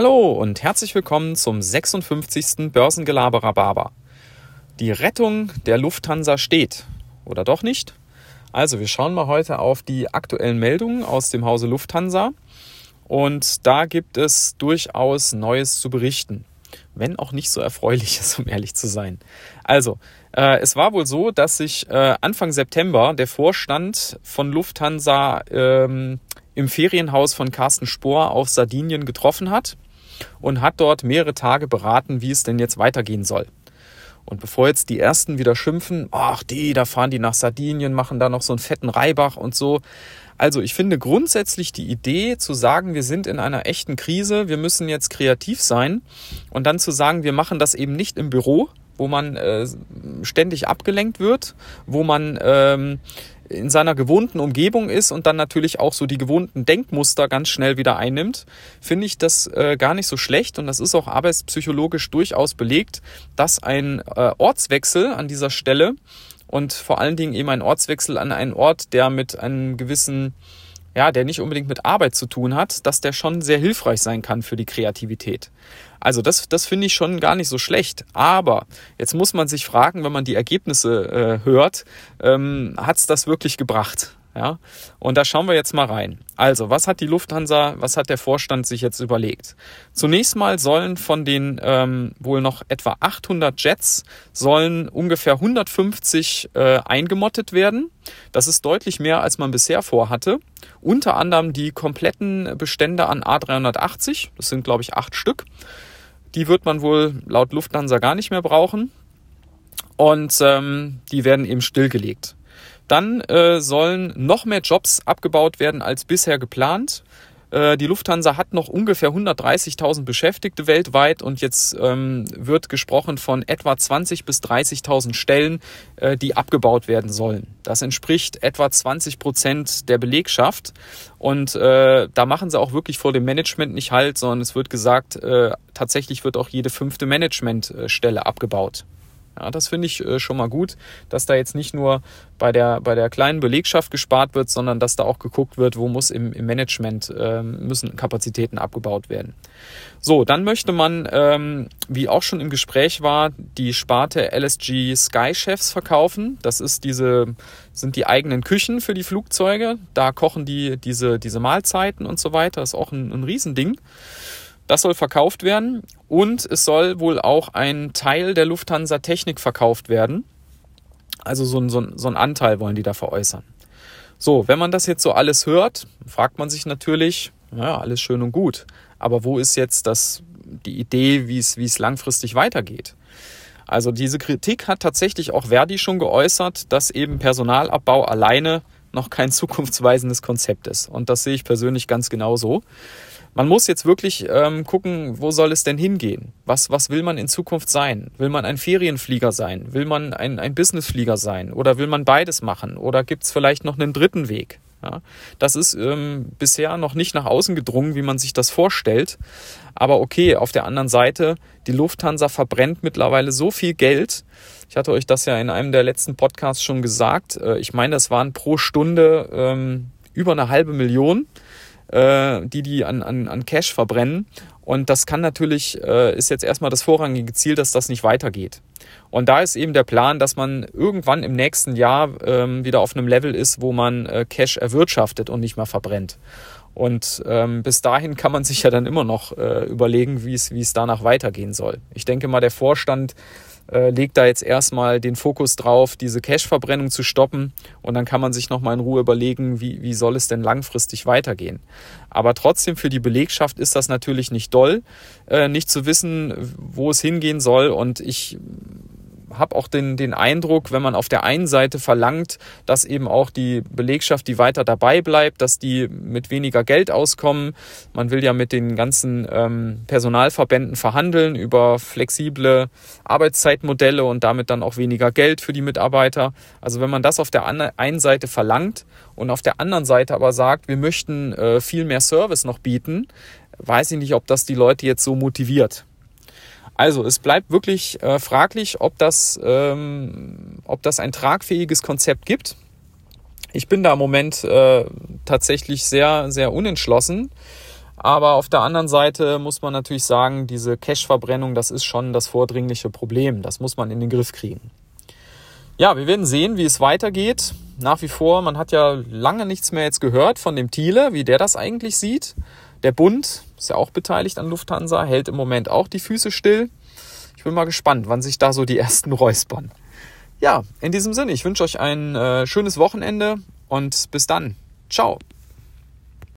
Hallo und herzlich willkommen zum 56. Börsengelaberer Barber. Die Rettung der Lufthansa steht. Oder doch nicht? Also, wir schauen mal heute auf die aktuellen Meldungen aus dem Hause Lufthansa. Und da gibt es durchaus Neues zu berichten. Wenn auch nicht so erfreuliches, um ehrlich zu sein. Also, äh, es war wohl so, dass sich äh, Anfang September der Vorstand von Lufthansa ähm, im Ferienhaus von Carsten Spohr auf Sardinien getroffen hat und hat dort mehrere Tage beraten, wie es denn jetzt weitergehen soll. Und bevor jetzt die ersten wieder schimpfen, ach die, da fahren die nach Sardinien, machen da noch so einen fetten Reibach und so. Also ich finde grundsätzlich die Idee zu sagen, wir sind in einer echten Krise, wir müssen jetzt kreativ sein und dann zu sagen, wir machen das eben nicht im Büro, wo man äh, ständig abgelenkt wird, wo man ähm, in seiner gewohnten Umgebung ist und dann natürlich auch so die gewohnten Denkmuster ganz schnell wieder einnimmt, finde ich das äh, gar nicht so schlecht. Und das ist auch arbeitspsychologisch durchaus belegt, dass ein äh, Ortswechsel an dieser Stelle und vor allen Dingen eben ein Ortswechsel an einen Ort, der mit einem gewissen ja, der nicht unbedingt mit Arbeit zu tun hat, dass der schon sehr hilfreich sein kann für die Kreativität. Also das, das finde ich schon gar nicht so schlecht. Aber jetzt muss man sich fragen, wenn man die Ergebnisse äh, hört, ähm, hat es das wirklich gebracht? Ja, und da schauen wir jetzt mal rein. Also, was hat die Lufthansa, was hat der Vorstand sich jetzt überlegt? Zunächst mal sollen von den ähm, wohl noch etwa 800 Jets sollen ungefähr 150 äh, eingemottet werden. Das ist deutlich mehr, als man bisher vorhatte. Unter anderem die kompletten Bestände an A380. Das sind, glaube ich, acht Stück. Die wird man wohl laut Lufthansa gar nicht mehr brauchen. Und ähm, die werden eben stillgelegt. Dann äh, sollen noch mehr Jobs abgebaut werden als bisher geplant. Äh, die Lufthansa hat noch ungefähr 130.000 Beschäftigte weltweit und jetzt ähm, wird gesprochen von etwa 20.000 bis 30.000 Stellen, äh, die abgebaut werden sollen. Das entspricht etwa 20 Prozent der Belegschaft und äh, da machen sie auch wirklich vor dem Management nicht halt, sondern es wird gesagt, äh, tatsächlich wird auch jede fünfte Managementstelle abgebaut. Ja, das finde ich äh, schon mal gut, dass da jetzt nicht nur bei der, bei der kleinen Belegschaft gespart wird, sondern dass da auch geguckt wird, wo muss im, im Management äh, müssen Kapazitäten abgebaut werden. So, dann möchte man, ähm, wie auch schon im Gespräch war, die Sparte LSG Sky Chefs verkaufen. Das ist diese, sind die eigenen Küchen für die Flugzeuge. Da kochen die diese, diese Mahlzeiten und so weiter. Das ist auch ein, ein Riesending. Das soll verkauft werden und es soll wohl auch ein Teil der Lufthansa Technik verkauft werden. Also so ein, so, ein, so ein Anteil wollen die da veräußern. So, wenn man das jetzt so alles hört, fragt man sich natürlich, ja, alles schön und gut. Aber wo ist jetzt das, die Idee, wie es, wie es langfristig weitergeht? Also diese Kritik hat tatsächlich auch Verdi schon geäußert, dass eben Personalabbau alleine noch kein zukunftsweisendes Konzept ist. Und das sehe ich persönlich ganz genauso. Man muss jetzt wirklich ähm, gucken, wo soll es denn hingehen? Was, was will man in Zukunft sein? Will man ein Ferienflieger sein? Will man ein, ein Businessflieger sein? Oder will man beides machen? Oder gibt es vielleicht noch einen dritten Weg? Ja, das ist ähm, bisher noch nicht nach außen gedrungen, wie man sich das vorstellt. Aber okay, auf der anderen Seite, die Lufthansa verbrennt mittlerweile so viel Geld. Ich hatte euch das ja in einem der letzten Podcasts schon gesagt. Äh, ich meine, das waren pro Stunde ähm, über eine halbe Million äh, die die an, an, an Cash verbrennen. Und das kann natürlich, äh, ist jetzt erstmal das vorrangige Ziel, dass das nicht weitergeht. Und da ist eben der Plan, dass man irgendwann im nächsten Jahr ähm, wieder auf einem Level ist, wo man äh, Cash erwirtschaftet und nicht mehr verbrennt. Und ähm, bis dahin kann man sich ja dann immer noch äh, überlegen, wie es wie es danach weitergehen soll. Ich denke mal, der Vorstand äh, legt da jetzt erstmal den Fokus drauf, diese Cash-Verbrennung zu stoppen und dann kann man sich nochmal in Ruhe überlegen, wie, wie soll es denn langfristig weitergehen. Aber trotzdem für die Belegschaft ist das natürlich nicht doll, äh, nicht zu wissen, wo es hingehen soll und ich habe auch den, den Eindruck, wenn man auf der einen Seite verlangt, dass eben auch die Belegschaft, die weiter dabei bleibt, dass die mit weniger Geld auskommen. Man will ja mit den ganzen ähm, Personalverbänden verhandeln über flexible Arbeitszeitmodelle und damit dann auch weniger Geld für die Mitarbeiter. Also wenn man das auf der einen Seite verlangt und auf der anderen Seite aber sagt, wir möchten äh, viel mehr Service noch bieten, weiß ich nicht, ob das die Leute jetzt so motiviert. Also es bleibt wirklich äh, fraglich, ob das, ähm, ob das ein tragfähiges Konzept gibt. Ich bin da im Moment äh, tatsächlich sehr, sehr unentschlossen. Aber auf der anderen Seite muss man natürlich sagen, diese Cash-Verbrennung, das ist schon das vordringliche Problem. Das muss man in den Griff kriegen. Ja, wir werden sehen, wie es weitergeht. Nach wie vor, man hat ja lange nichts mehr jetzt gehört von dem Thiele, wie der das eigentlich sieht. Der Bund ist ja auch beteiligt an Lufthansa, hält im Moment auch die Füße still. Ich bin mal gespannt, wann sich da so die ersten räuspern. Ja, in diesem Sinne, ich wünsche euch ein äh, schönes Wochenende und bis dann. Ciao.